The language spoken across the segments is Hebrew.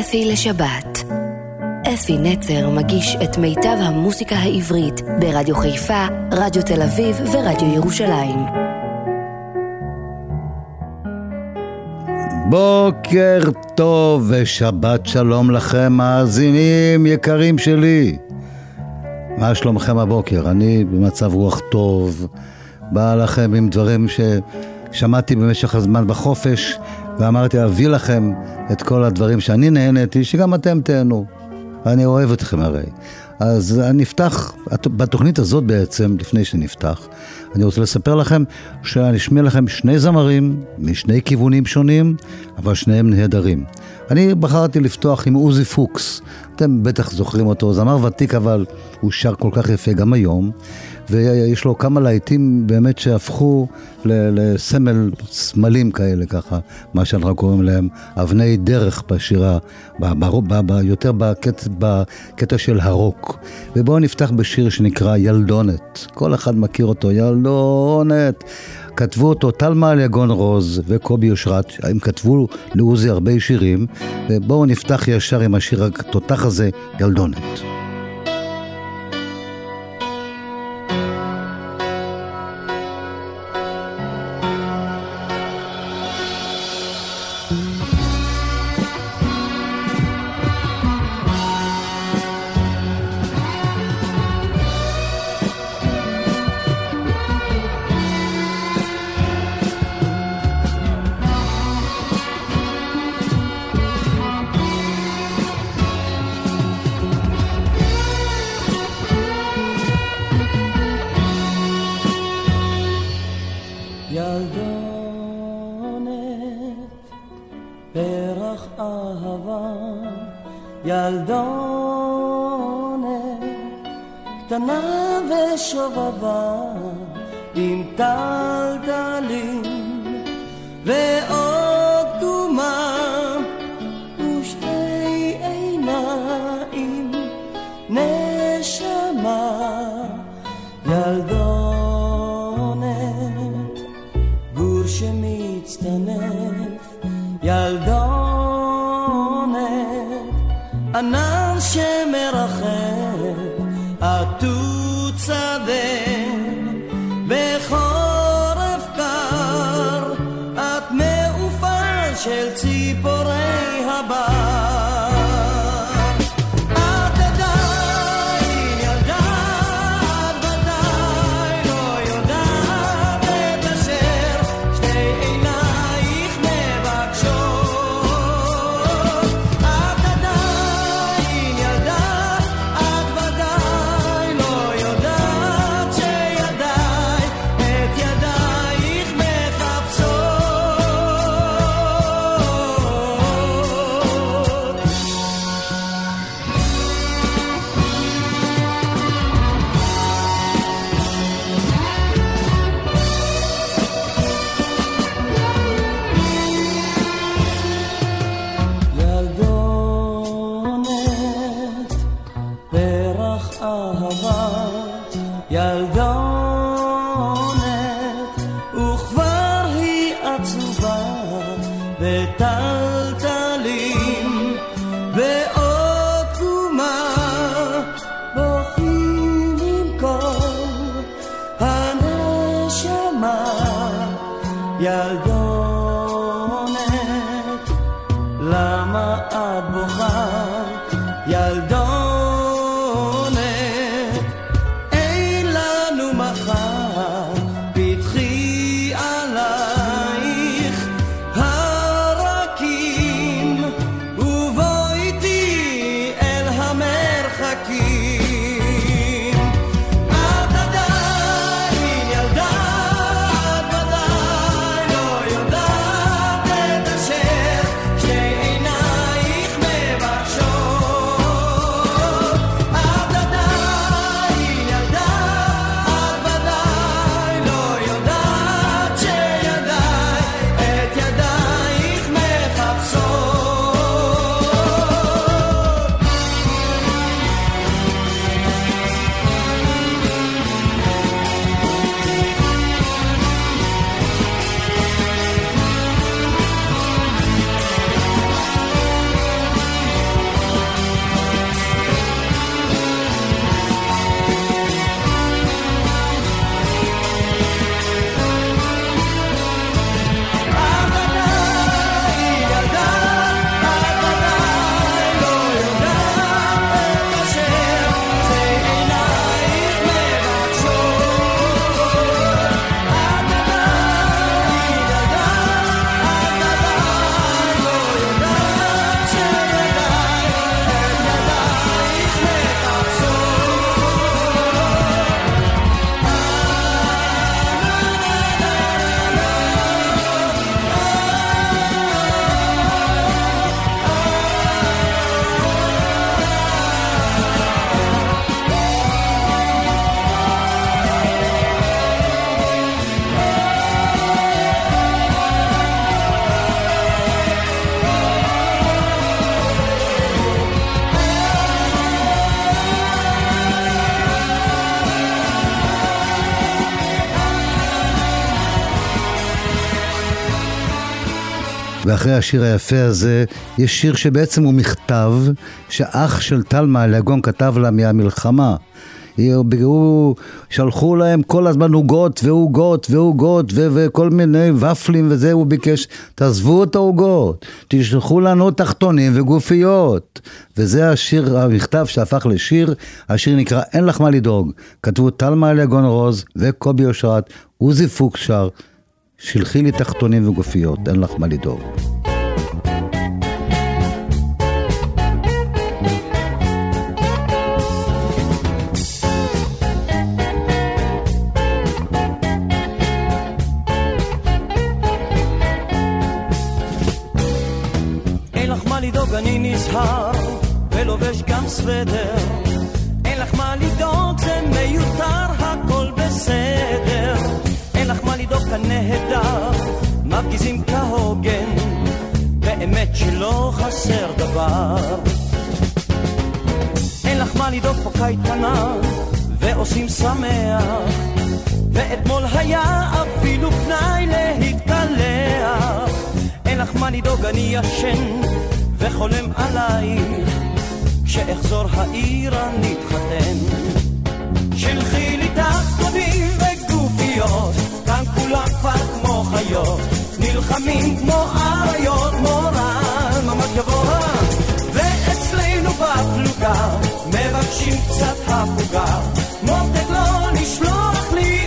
אפי לשבת. אפי נצר מגיש את מיטב המוסיקה העברית ברדיו חיפה, רדיו תל אביב ורדיו ירושלים. בוקר טוב ושבת שלום לכם, מאזינים יקרים שלי. מה שלומכם הבוקר? אני במצב רוח טוב, בא לכם עם דברים ששמעתי במשך הזמן בחופש, ואמרתי אביא לכם את כל הדברים שאני נהניתי, שגם אתם תהנו. אני אוהב אתכם הרי. אז נפתח, בתוכנית הזאת בעצם, לפני שנפתח, אני רוצה לספר לכם שאני אשמיע לכם שני זמרים משני כיוונים שונים, אבל שניהם נהדרים. אני בחרתי לפתוח עם עוזי פוקס, אתם בטח זוכרים אותו, זמר ותיק אבל הוא שר כל כך יפה גם היום, ויש לו כמה להיטים באמת שהפכו לסמל, סמלים כאלה ככה, מה שאנחנו קוראים להם אבני דרך בשירה, יותר בקטע, בקטע של הרוק. ובואו נפתח בשיר שנקרא ילדונת, כל אחד מכיר אותו, ילדונת. כתבו אותו טלמה יגון רוז וקובי אושרת, הם כתבו לעוזי הרבה שירים, ובואו נפתח ישר עם השיר התותח הזה, ילדונת. ואחרי השיר היפה הזה, יש שיר שבעצם הוא מכתב שאח של טלמה אליגון כתב לה מהמלחמה. הוא, שלחו להם כל הזמן עוגות ועוגות ועוגות וכל מיני ופלים וזה, הוא ביקש, תעזבו את העוגות, תשלחו לנו תחתונים וגופיות. וזה השיר, המכתב שהפך לשיר, השיר נקרא אין לך מה לדאוג. כתבו טלמה אליגון רוז וקובי אושרת, עוזי פוקס שר, שלחי לי תחתונים וגופיות, אין לך מה לדאוג. נזהר ולובש גם סוודר. שלא חסר דבר. אין לך מה לדאוג, פה קייטנה, ועושים שמח. ואתמול היה אפילו פנאי להתקלח. אין לך מה לדאוג, אני ישן. וחולם עלייך, כשאחזור העיר אני אתחתן. שלחי לי תחתונים וגופיות, כאן כולם כבר כמו חיות, נלחמים כמו אריות, מורן קצת הפוגה, מותק לא נשלוח לי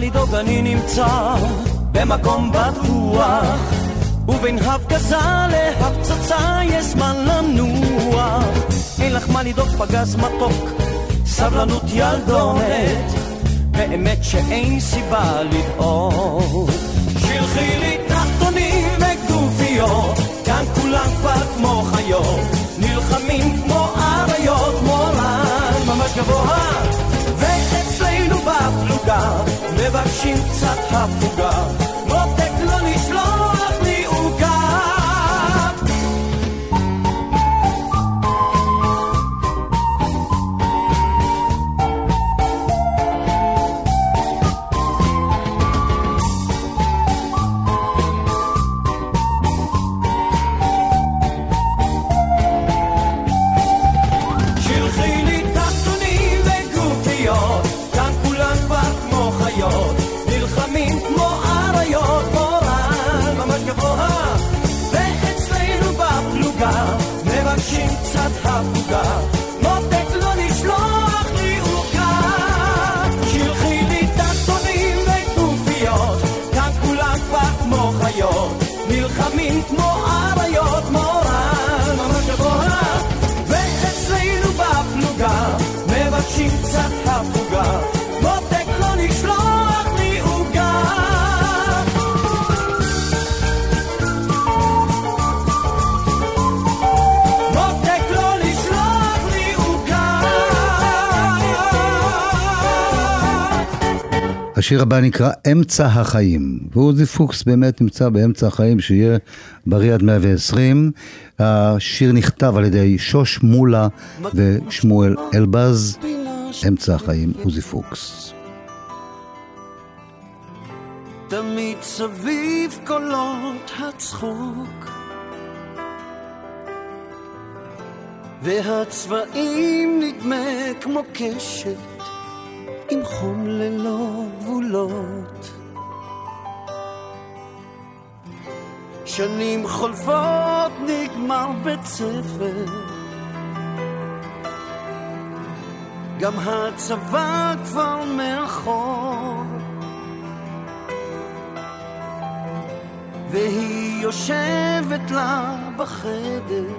לדאוג אני נמצא במקום בטוח. ובין הפגזה להפצצה יש זמן לנוח. אין לך מה לדאוג פגז מתוק סבלנות ילדונת באמת שאין סיבה לדאוג. שלחי לי תחתונים וגופיות כאן כולם כבר כמו חיות. נלחמים כמו אריות מורן ממש גבוה. ואצלנו בפלוגה מבקשים קצת הפוגה השיר הבא נקרא אמצע החיים, ועוזי פוקס באמת נמצא באמצע החיים, שיהיה בריא עד 120. השיר נכתב על ידי שוש מולה ושמואל אלבז, אמצע החיים, עוזי פוקס. תמיד סביב קולות הצחוק והצבעים נדמה כמו קשת עם חום ללא גבולות. שנים חולפות נגמר בית ספר. גם הצבא כבר מאחור. והיא יושבת לה בחדר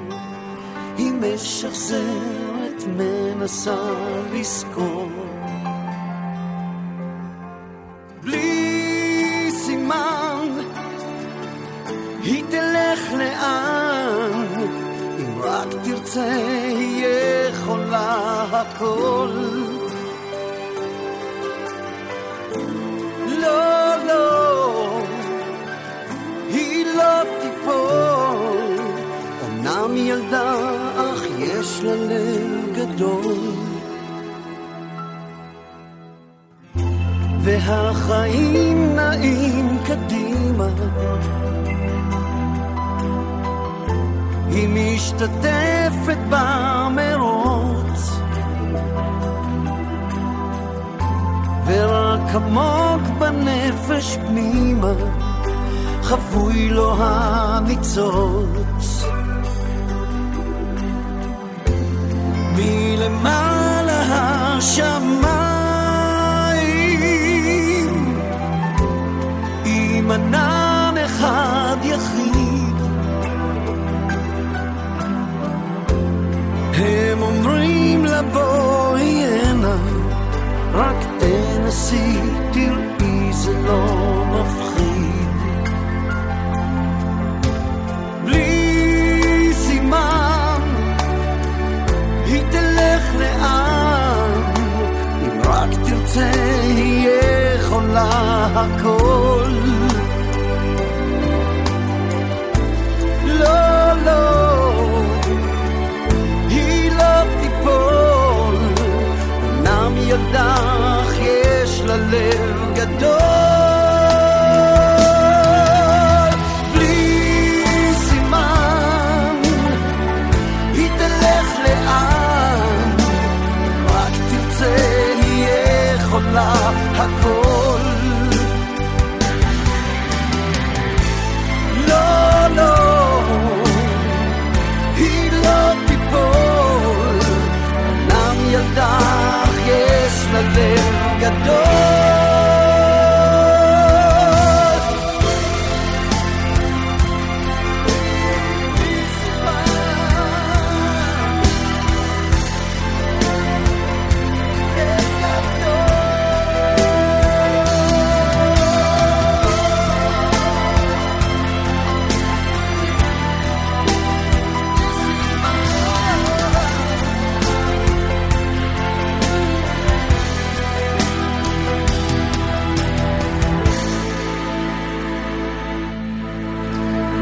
היא משחזרת מנסה לזכור רק תרצה היא יכולה הכל. לא, לא, היא לא תיפול, אמנם ילדה לה לב גדול. והחיים נעים קדימה. היא משתתפת במרוץ, ורק עמוק בנפש פנימה חבוי לו הניצוץ. מלמעלה השמיים,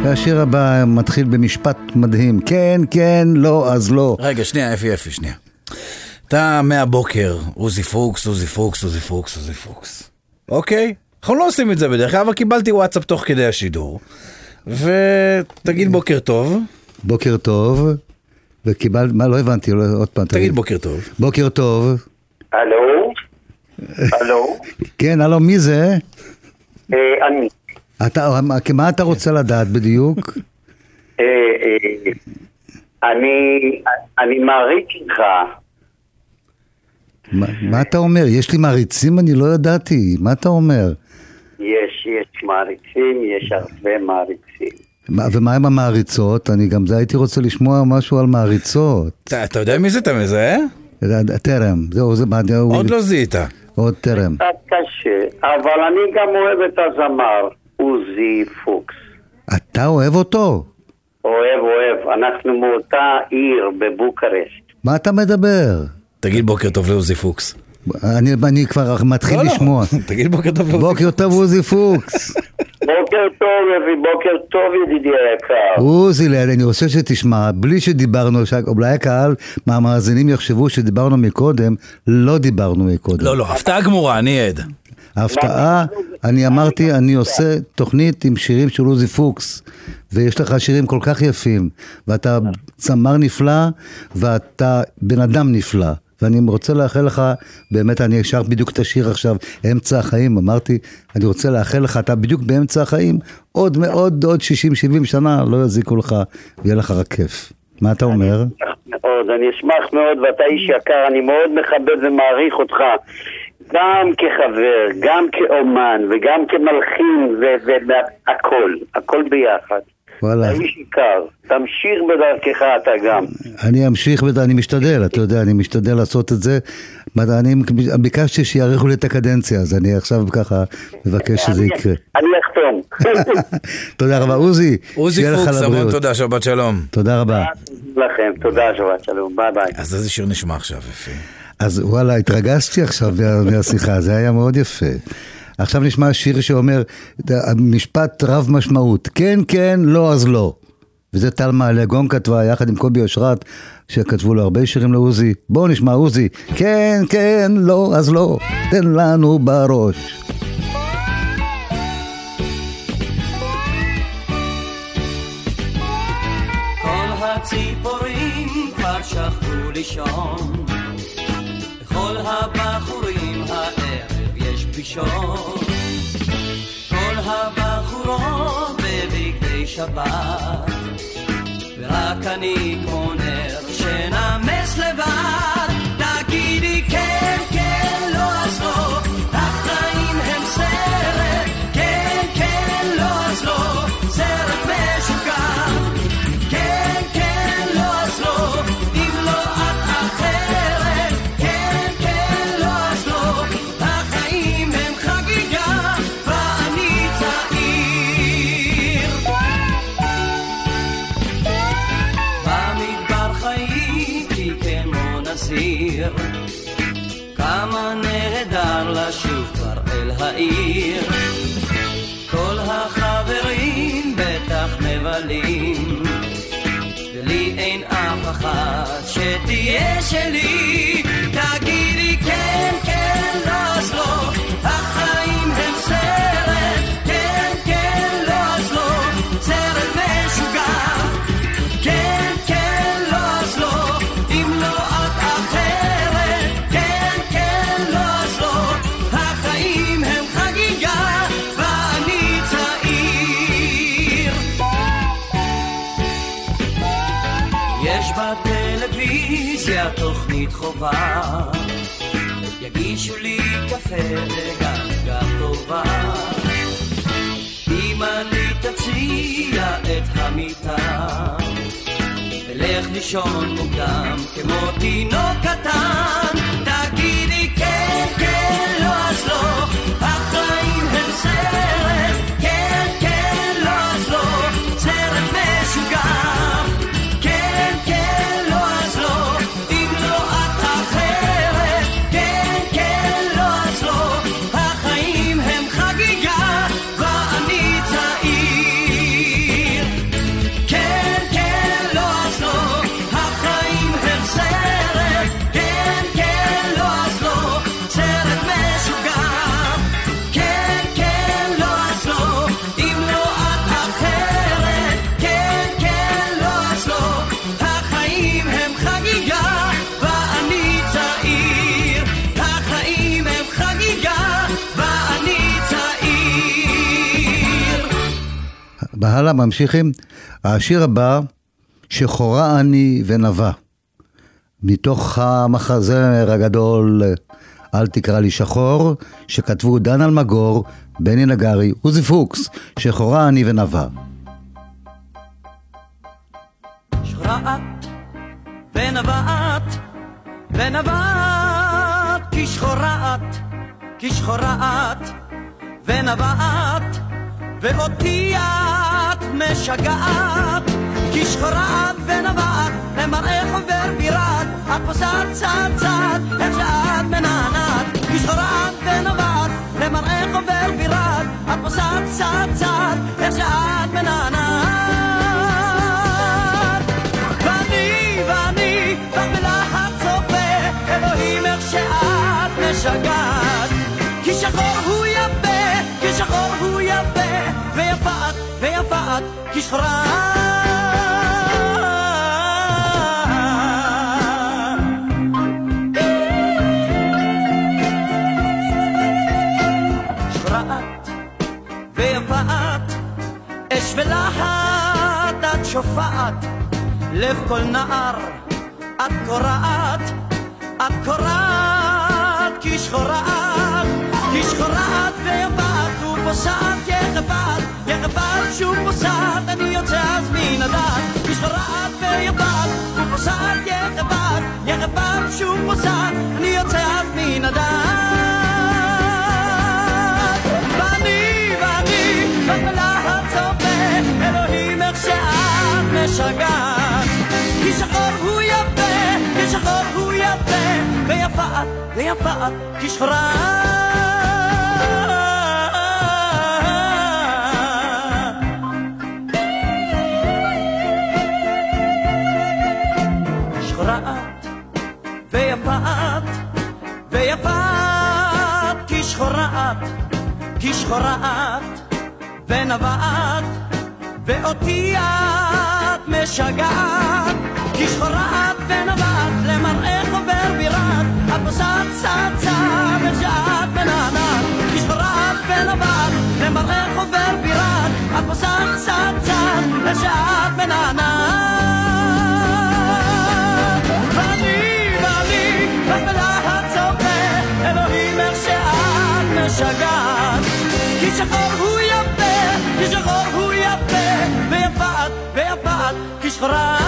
והשיר הבא מתחיל במשפט מדהים, כן, כן, לא, אז לא. רגע, שנייה, אפי, אפי, שנייה. אתה מהבוקר, עוזי פוקס, עוזי פוקס, עוזי פוקס, עוזי פוקס. אוקיי? אנחנו לא עושים את זה בדרך כלל, אבל קיבלתי וואטסאפ תוך כדי השידור. ותגיד בוקר טוב, בוקר טוב, וקיבל, מה, לא הבנתי, לא, עוד פעם, תגיד בוקר טוב. בוקר טוב. הלו? הלו? כן, הלו, מי זה? אה, אני. אתה, מה אתה רוצה לדעת בדיוק? אה, אה, אני אני מעריץ איתך. מה, מה אתה אומר? יש לי מעריצים? אני לא ידעתי. מה אתה אומר? יש, יש מעריצים, יש הרבה מעריצים. מה, ומה עם המעריצות? אני גם זה הייתי רוצה לשמוע משהו על מעריצות. אתה אתה יודע מי זה אתה מזהה? טרם, זהו, זה מה, עוד לא זיהית. עוד טרם. קצת קשה, אבל אני גם אוהב את הזמר, עוזי פוקס. אתה אוהב אותו? אוהב, אוהב. אנחנו מאותה עיר בבוקרשט. מה אתה מדבר? תגיד בוקר טוב לעוזי פוקס. אני, אני כבר מתחיל לא, לא. לשמוע. תגיד בוקר טוב לעוזי בוקר טוב עוזי פוקס. בוקר טוב, אבי, בוקר טוב, ידידי היקר. עוזי, אני רוצה שתשמע, בלי שדיברנו, אולי הקהל מהמאזינים יחשבו שדיברנו מקודם, לא דיברנו מקודם. לא, לא, הפתעה גמורה, אני עד. ההפתעה, אני אמרתי, אני עושה תוכנית עם שירים של עוזי פוקס, ויש לך שירים כל כך יפים, ואתה זמר נפלא, ואתה בן אדם נפלא. ואני רוצה לאחל לך, באמת, אני אשר בדיוק את השיר עכשיו, אמצע החיים, אמרתי, אני רוצה לאחל לך, אתה בדיוק באמצע החיים, עוד מאוד, עוד 60-70 שנה, לא יזיקו לך, ויהיה לך רק כיף. מה אתה אומר? מאוד, אני אשמח מאוד, ואתה איש יקר, אני מאוד מכבד ומעריך אותך. גם כחבר, גם כאומן, וגם כמלחין, והכל, הכל ביחד. וואלה. אתה איש יקר, תמשיך בדרכך אתה גם. אני אמשיך, אני משתדל, אתה יודע, אני משתדל לעשות את זה. אני ביקשתי שיאריכו לי את הקדנציה, אז אני עכשיו ככה מבקש שזה יקרה. אני אחתום. תודה רבה. עוזי, עוזי פוקס, המון. תודה, שבת שלום. תודה רבה. לכם, תודה, שבת שלום, ביי ביי. אז איזה שיר נשמע עכשיו, אפי? אז וואלה, התרגשתי עכשיו מה- מהשיחה, זה היה מאוד יפה. עכשיו נשמע שיר שאומר, משפט רב משמעות, כן, כן, לא, אז לא. וזה תלמה אליגון כתבה יחד עם קובי אושרת, שכתבו לו הרבה שירים לעוזי. בואו נשמע עוזי. כן, כן, לא, אז לא, תן לנו בראש. הציפורים כבר שכבו לישון, הבחורים הערב יש פגישות. כל הבחורות בבגדי שבת, ורק אני כמו נר שנמס לבד. אחת שתהיה שלי. תגידי תוכנית חובה, יגישו לי קפה וגם גם טובה. אם אני תציע את המיטה, אלך לישון מוקדם כמו תינוק קטן. תגידי כן, כן, לא אז לא, החיים הם סרט, בהלאה ממשיכים. השיר הבא, שחורה אני ונבה. מתוך המחזמר הגדול, אל תקרא לי שחור, שכתבו דן אלמגור, בני נגרי, עוזי פוקס, שחורה אני ונבעת ונבעת כי שחורה את כי שחורה את ונבעת ואותי את משגעת כי שחורה את ונבעת למראה חובר בירת את פוסעת צעד צעד איך שאת מנענעת כי שחורה את ונבעת למראה חובר בירת את פוסעת צעד צעד איך שאת מנענעת שופעת. לב כל נער, את קורעת, את קורעת, כי שחורה את, כי שחורה את ויפת, ופוסעת יחפת, יחפת שוב פוסעת, אני יוצא אז מן הדעת, את ויפת, ופוסעת יחפת, יחפת שוב פוסעת, אני יוצא אז מן הדעת. ואני, ואני, בלהט צופה, אלוהים איך שאת משגעת. כי שחור הוא יפה, כי שחור הוא יפה, ויפה את, ויפה את, כי כי שחורה את, ונבעת, ואותי את משגעת, כי שחורה את ונבעת, למראך עובר בירת, את צעד, איך שאת מנענעת, כי שחורה את ונבעת, למראך עובר בירת, את צעד, איך שאת מנענעת. ואני, ואני, רק בלהט צופה, אלוהים איך שאת משגעת, כי שחור הוא יפה, כי שחור הוא יפה, ויפה את, ויפה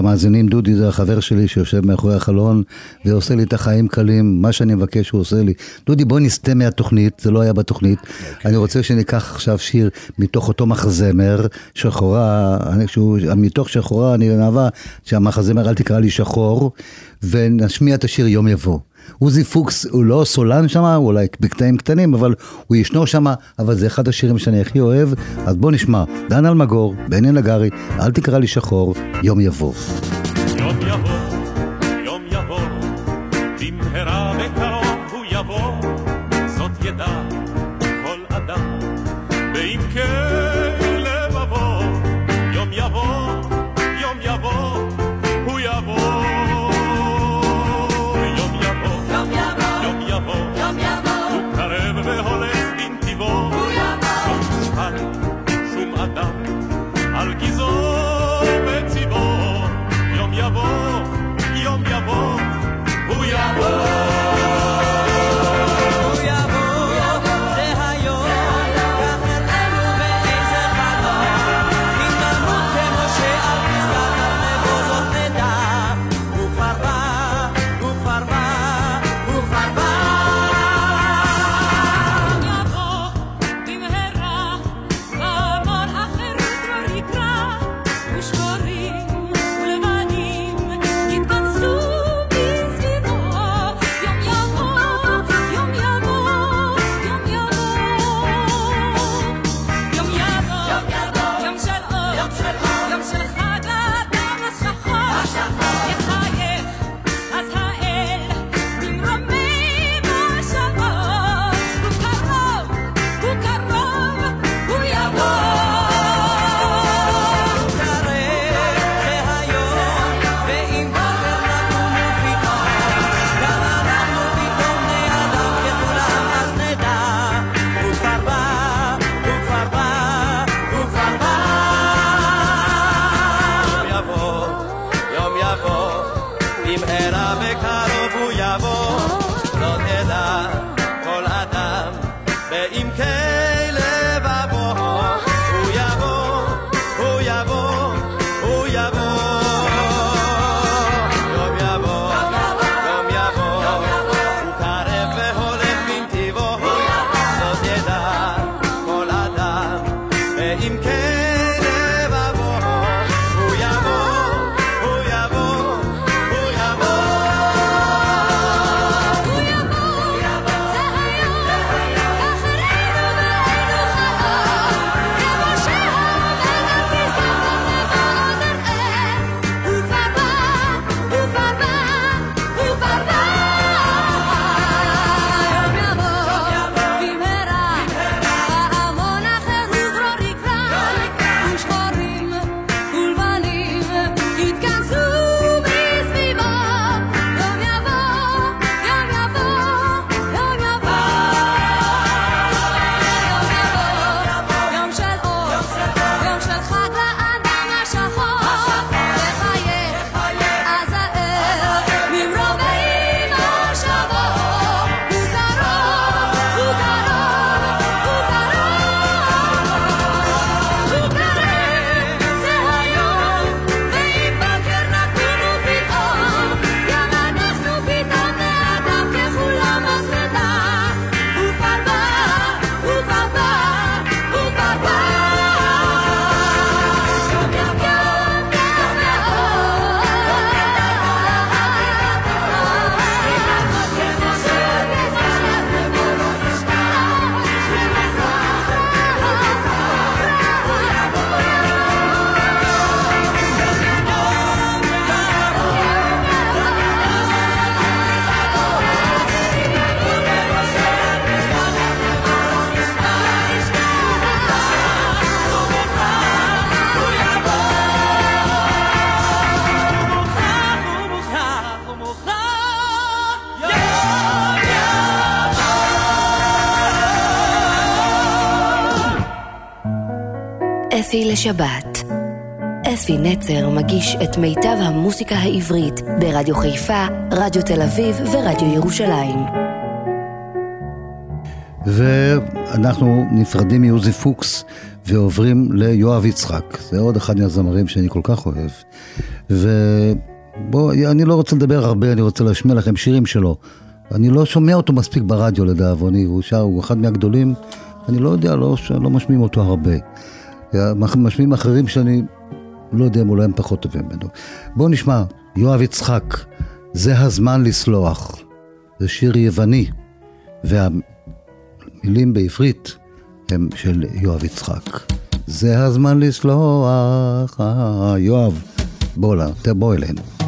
למאזינים, דודי זה החבר שלי שיושב מאחורי החלון ועושה לי את החיים קלים, מה שאני מבקש הוא עושה לי. דודי, בוא נסטה מהתוכנית, זה לא היה בתוכנית. אני רוצה שניקח עכשיו שיר מתוך אותו מחזמר, שחורה, אני- שהוא, מתוך שחורה אני נאווה, שהמחזמר אל תקרא לי שחור, ונשמיע את השיר יום יבוא. עוזי פוקס הוא לא סולן שם, הוא אולי בקטעים קטנים, אבל הוא ישנו שם, אבל זה אחד השירים שאני הכי אוהב, אז בוא נשמע, דן אלמגור, בני נגרי, אל תקרא לי שחור, יום יבוא. יום יבוא, אפי לשבת. אפי נצר מגיש את מיטב המוסיקה העברית ברדיו חיפה, רדיו תל אביב ורדיו ירושלים. ואנחנו נפרדים מעוזי פוקס ועוברים ליואב יצחק. זה עוד אחד מהזמרים שאני כל כך אוהב. ובואו, אני לא רוצה לדבר הרבה, אני רוצה להשמיע לכם שירים שלו. אני לא שומע אותו מספיק ברדיו לדאבוני, הוא שר, הוא אחד מהגדולים, אני לא יודע, לא, לא משמיעים אותו הרבה. משמיעים אחרים שאני לא יודע אם אולי הם פחות טובים ממנו. בואו נשמע, יואב יצחק, זה הזמן לסלוח. זה שיר יווני, והמילים בעברית הם של יואב יצחק. זה הזמן לסלוח, אה, יואב, בוא, בוא אלינו.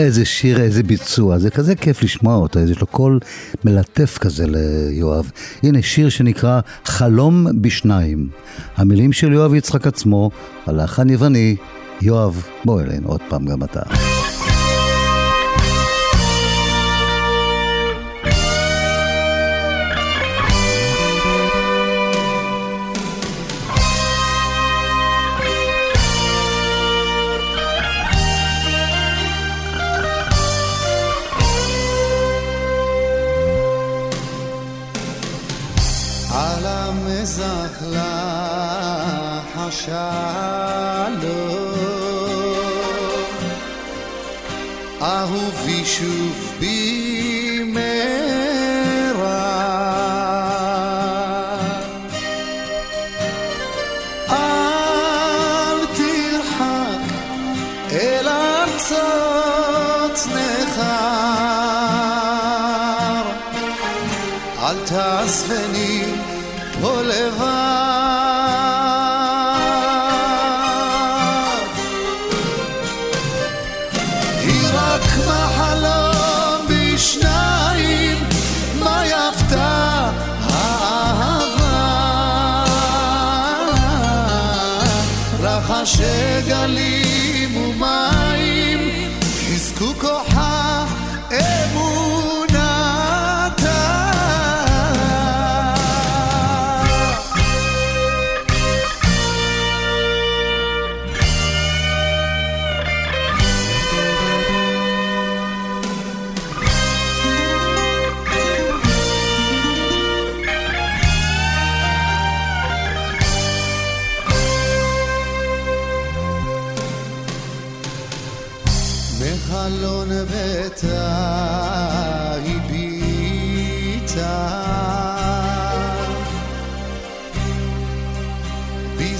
איזה שיר, איזה ביצוע, זה כזה כיף לשמוע אותו, יש לו קול מלטף כזה ליואב. הנה שיר שנקרא חלום בשניים. המילים של יואב יצחק עצמו, הלחן יווני, יואב, בוא אלינו עוד פעם גם אתה. לחש השלום. אהובי שוב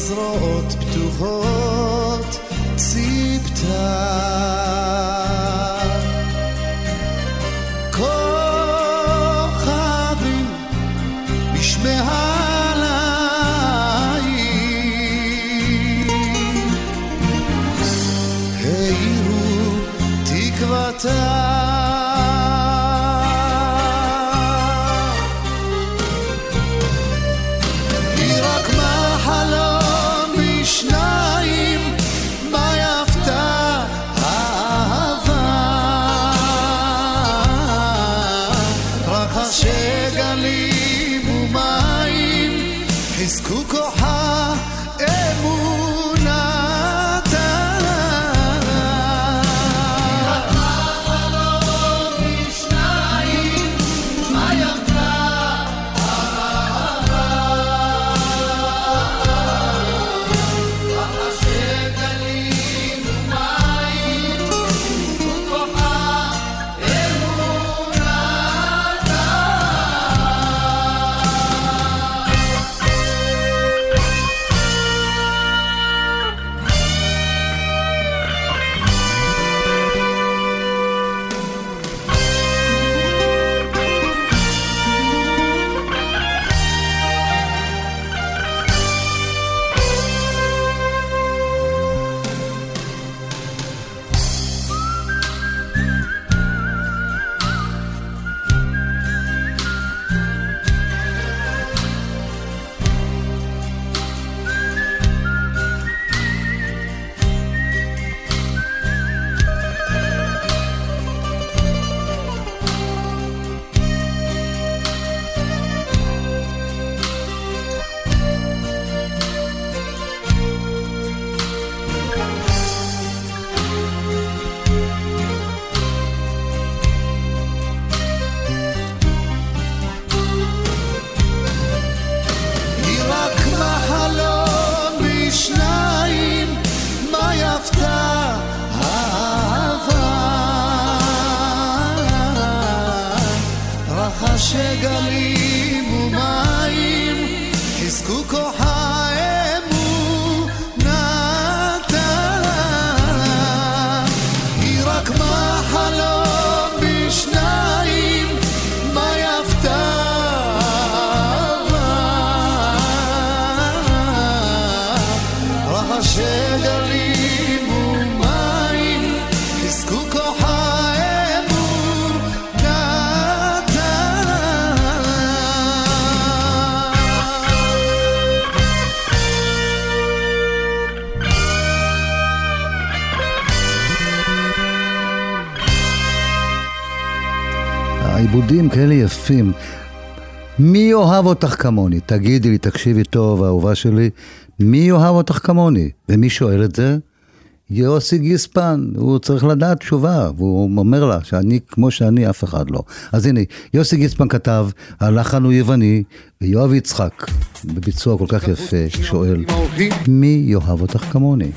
בזרועות פתוחות ציפתה יאהב אותך כמוני? תגידי לי, תקשיבי טוב, האהובה שלי, מי יאהב אותך כמוני? ומי שואל את זה? יוסי גיספן, הוא צריך לדעת תשובה, והוא אומר לה שאני כמו שאני, אף אחד לא. אז הנה, יוסי גיספן כתב, הלחן הוא יווני, ויואב יצחק, בביצוע כל כך יפה, שואל, מי יאהב אותך כמוני?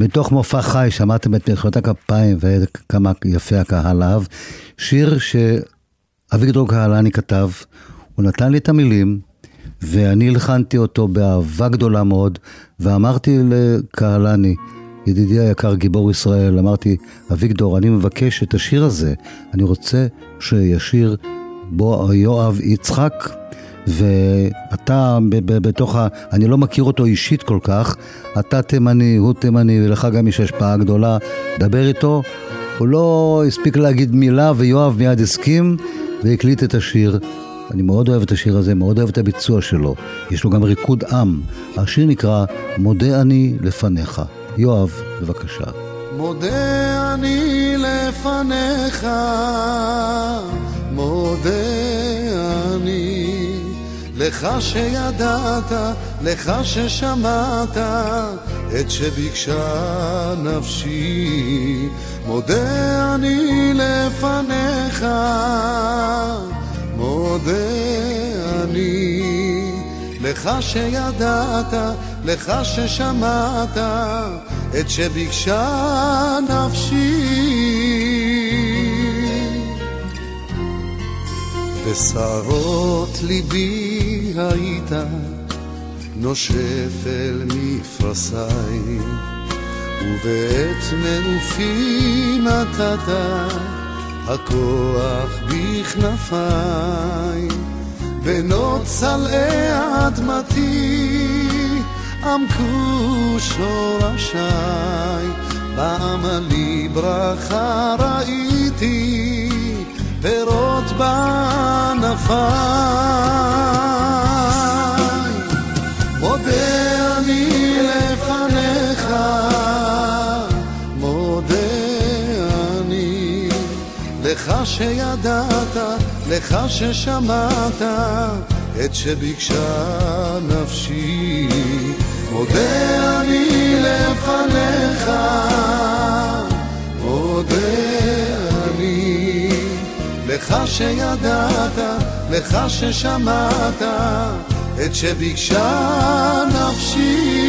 מתוך מופע חי, שמעתם את מחיאות הכפיים וכמה יפה הקהל אהב. שיר שאביגדור קהלני כתב, הוא נתן לי את המילים, ואני הלחנתי אותו באהבה גדולה מאוד, ואמרתי לקהלני, ידידי היקר גיבור ישראל, אמרתי, אביגדור, אני מבקש את השיר הזה, אני רוצה שישיר בו יואב יצחק, ואתה בתוך ה... אני לא מכיר אותו אישית כל כך, אתה תימני, הוא תימני, ולך גם יש השפעה גדולה, דבר איתו. הוא לא הספיק להגיד מילה, ויואב מיד הסכים, והקליט את השיר. אני מאוד אוהב את השיר הזה, מאוד אוהב את הביצוע שלו. יש לו גם ריקוד עם. השיר נקרא "מודה אני לפניך". יואב, בבקשה. מודה אני לפניך, מודה אני לך שידעת, לך ששמעת את שביקשה נפשי. מודה אני לפניך, מודה אני לך שידעת, לך ששמעת את שביקשה נפשי. בשערות ליבי היית נושף אל מפרשיי, ובעת מעופי נתת הכוח בכנפיי, בנות צלעי אדמתי עמקו שורשיי, בעמלי ברכה ראיתי פירות בענפיי. מודה אני לפניך, מודה אני לך שידעת, לך ששמעת את שביקשה נפשי. מודה אני לפניך, מודה אני לך שידעת, לך ששמעת את שביקשה נפשי.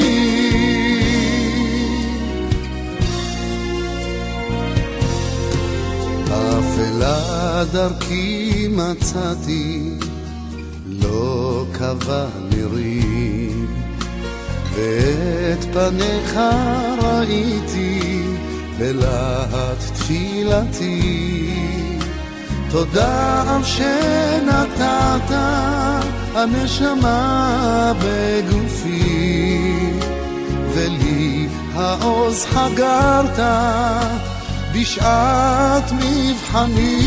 אפלה דרכי מצאתי, לא קבע נירים, ואת פניך ראיתי בלהט תפילתי. תודה על שנתת הנשמה בגופי, ולי העוז חגרת בשעת מבחני.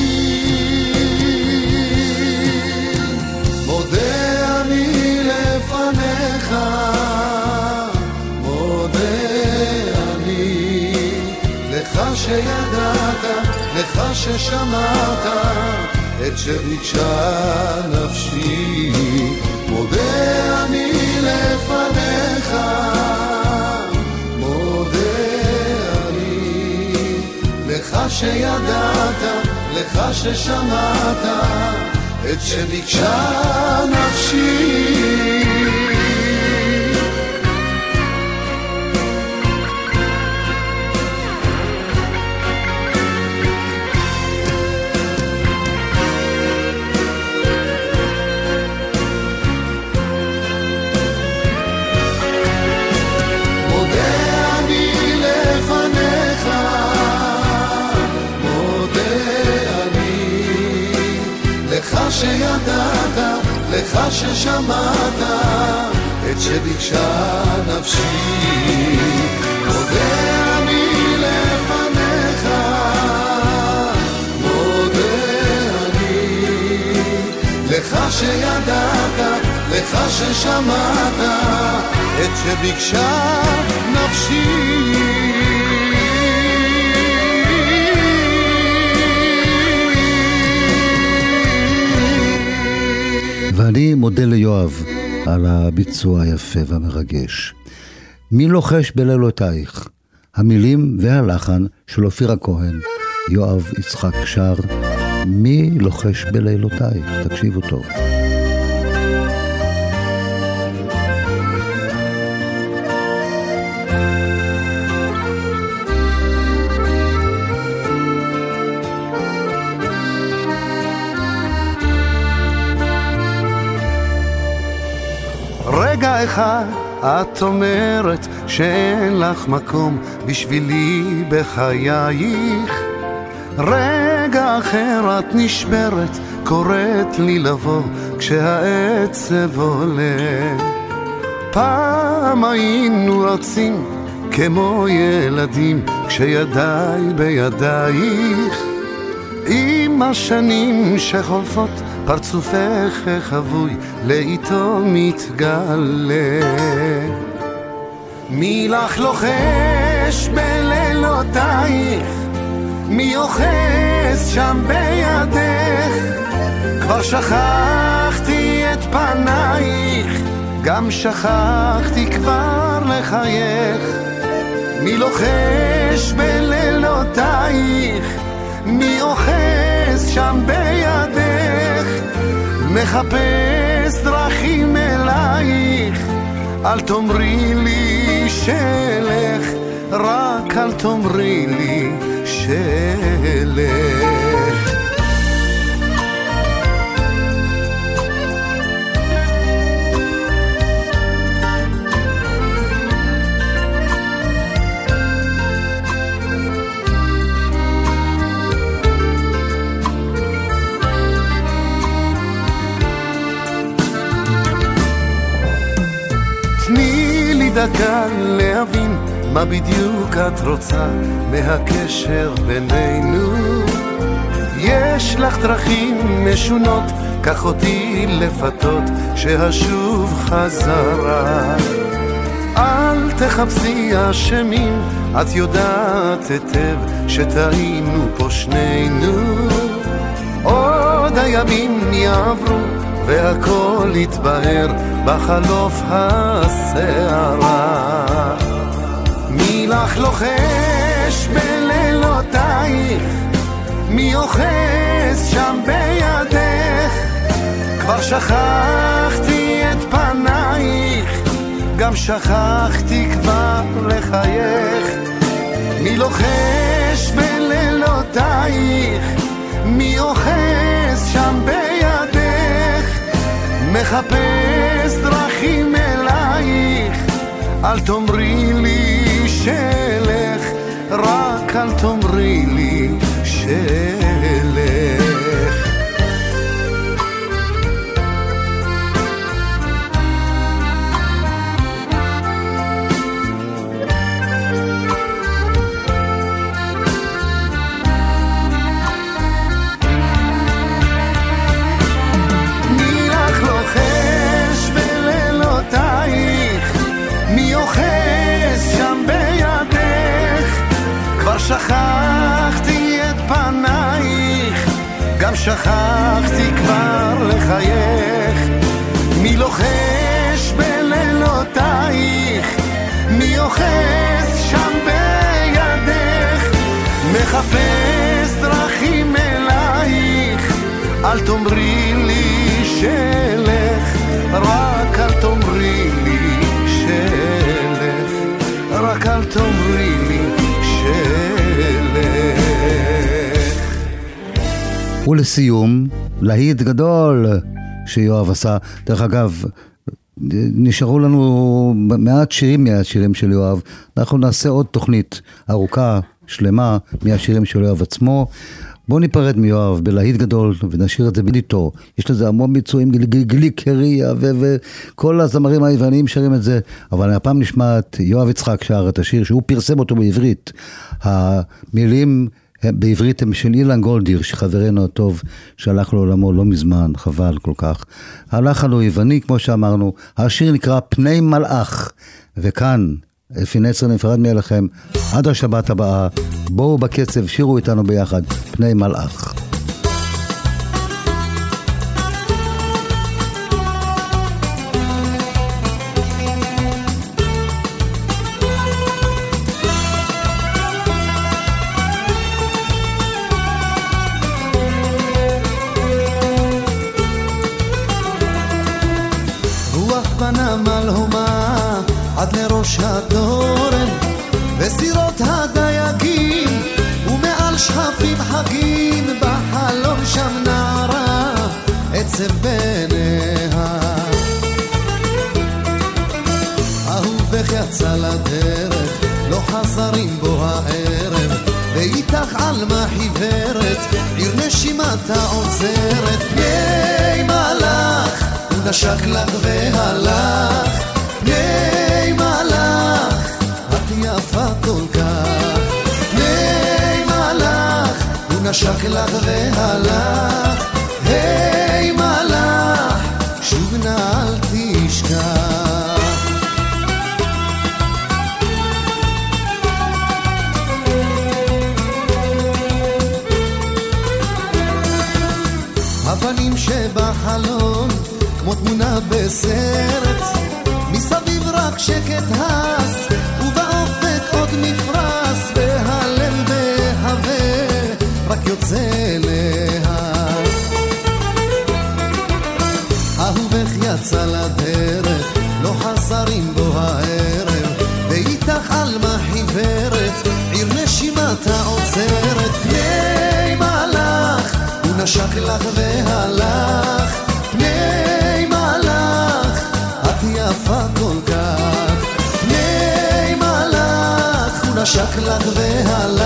מודה אני לפניך, מודה אני לך שידעת, לך ששמעת את שביקשה נפשי. מודה אני לפניך, שידעת, לך ששמעת את שביקשה נפשי. שידעת, לך ששמעת את שביקשה נפשי. מודה אני לפניך, מודה אני לך שידעת, לך ששמעת את שביקשה נפשי. ואני מודה ליואב על הביצוע היפה והמרגש. מי לוחש בלילותייך? המילים והלחן של אופירה כהן, יואב יצחק שר, מי לוחש בלילותייך? תקשיבו טוב. אחד את אומרת שאין לך מקום בשבילי בחייך. רגע אחר את נשברת, קוראת לי לבוא כשהעצב עולה. פעם היינו רצים כמו ילדים כשידיי בידייך. עם השנים שחולפות פרצופך חבוי לאיתו מתגלה. מי לך לוחש בלילותייך מי אוחז שם בידך? כבר שכחתי את פנייך גם שכחתי כבר לחייך. מי לוחש בלילותייך? מי אוחז שם בידך מחפש דרכים אלייך. אל תאמרי לי שלך רק אל תאמרי לי שלך דקה להבין מה בדיוק את רוצה מהקשר בינינו. יש לך דרכים משונות, קח אותי לפתות, שאשוב חזרה. אל תחפשי אשמים, את יודעת היטב שטעינו פה שנינו. עוד הימים יעברו והכל יתבהר בחלוף הסערה. מי לך לוחש בלילותייך? מי אוחז שם בידך? כבר שכחתי את פנייך, גם שכחתי כבר לחייך. מי לוחש בלילותייך? מי אוחז שם בידך? מחפש דרכים אלייך, אל תאמרי לי שלך, רק אל תאמרי לי שלך. שכחתי את פנייך, גם שכחתי כבר לחייך. מי לוחש בלילותייך? מי אוחז שם בידך? מחפש דרכים אלייך, אל תאמרי לי שלך, רק אל תאמרי לי שלך, רק אל תאמרי לי ולסיום, להיט גדול שיואב עשה. דרך אגב, נשארו לנו מעט שירים מהשירים של יואב. אנחנו נעשה עוד תוכנית ארוכה, שלמה, מהשירים של יואב עצמו. בואו ניפרד מיואב בלהיט גדול ונשאיר את זה בליטו. יש לזה המון ביצועים, גל- גל- גליקריה וכל הזמרים היווניים שרים את זה, אבל הפעם נשמע את יואב יצחק שר את השיר שהוא פרסם אותו בעברית. המילים בעברית הם של אילן גולדיר, שחברנו הטוב שהלך לעולמו לא מזמן, חבל כל כך. הלחן הוא יווני, כמו שאמרנו, השיר נקרא פני מלאך, וכאן אפי נצר נפרד מאליכם עד השבת הבאה, בואו בקצב, שירו איתנו ביחד, פני מלאך. התורן וסירות הדייגים ומעל שכפים חגים בחלום שם נערה עצב בעיניה. אהובך יצא לדרך לא חזר עם בוא הערב ואיתך עלמה חיוורת עיר נשימתה עוזרת פני מלאך הוא נשק לך והלך. פני נשק לך והלך. היי מלאך שוב נא אל תשכח. הפנים שבחלון כמו תמונה בסרט. מסביב רק שקט הס לך והלך פני מלאך את יפה כל כך. פני מלאך הוא נשק לך והלך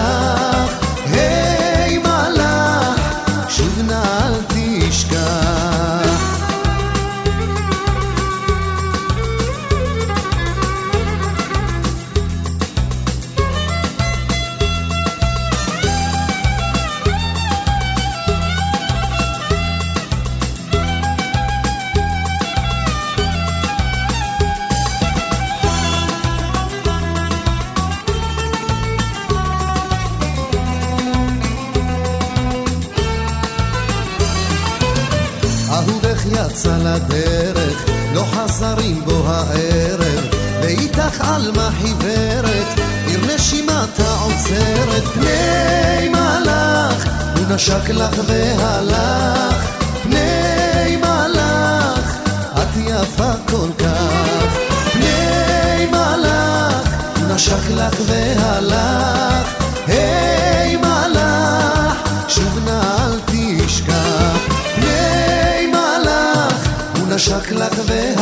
נשק לך והלך, פני מלאך, את יפה כל כך, פני מלאך, נשק לך והלך, היי מלאך, שוב נא אל תשכח, פני מלאך, הוא נשק לך והלך,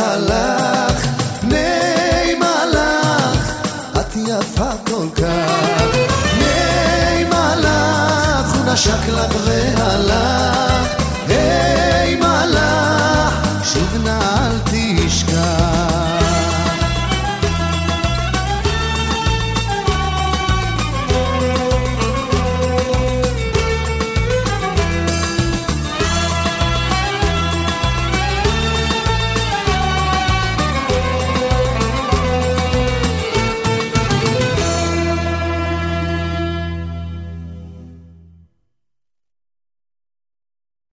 כך, פני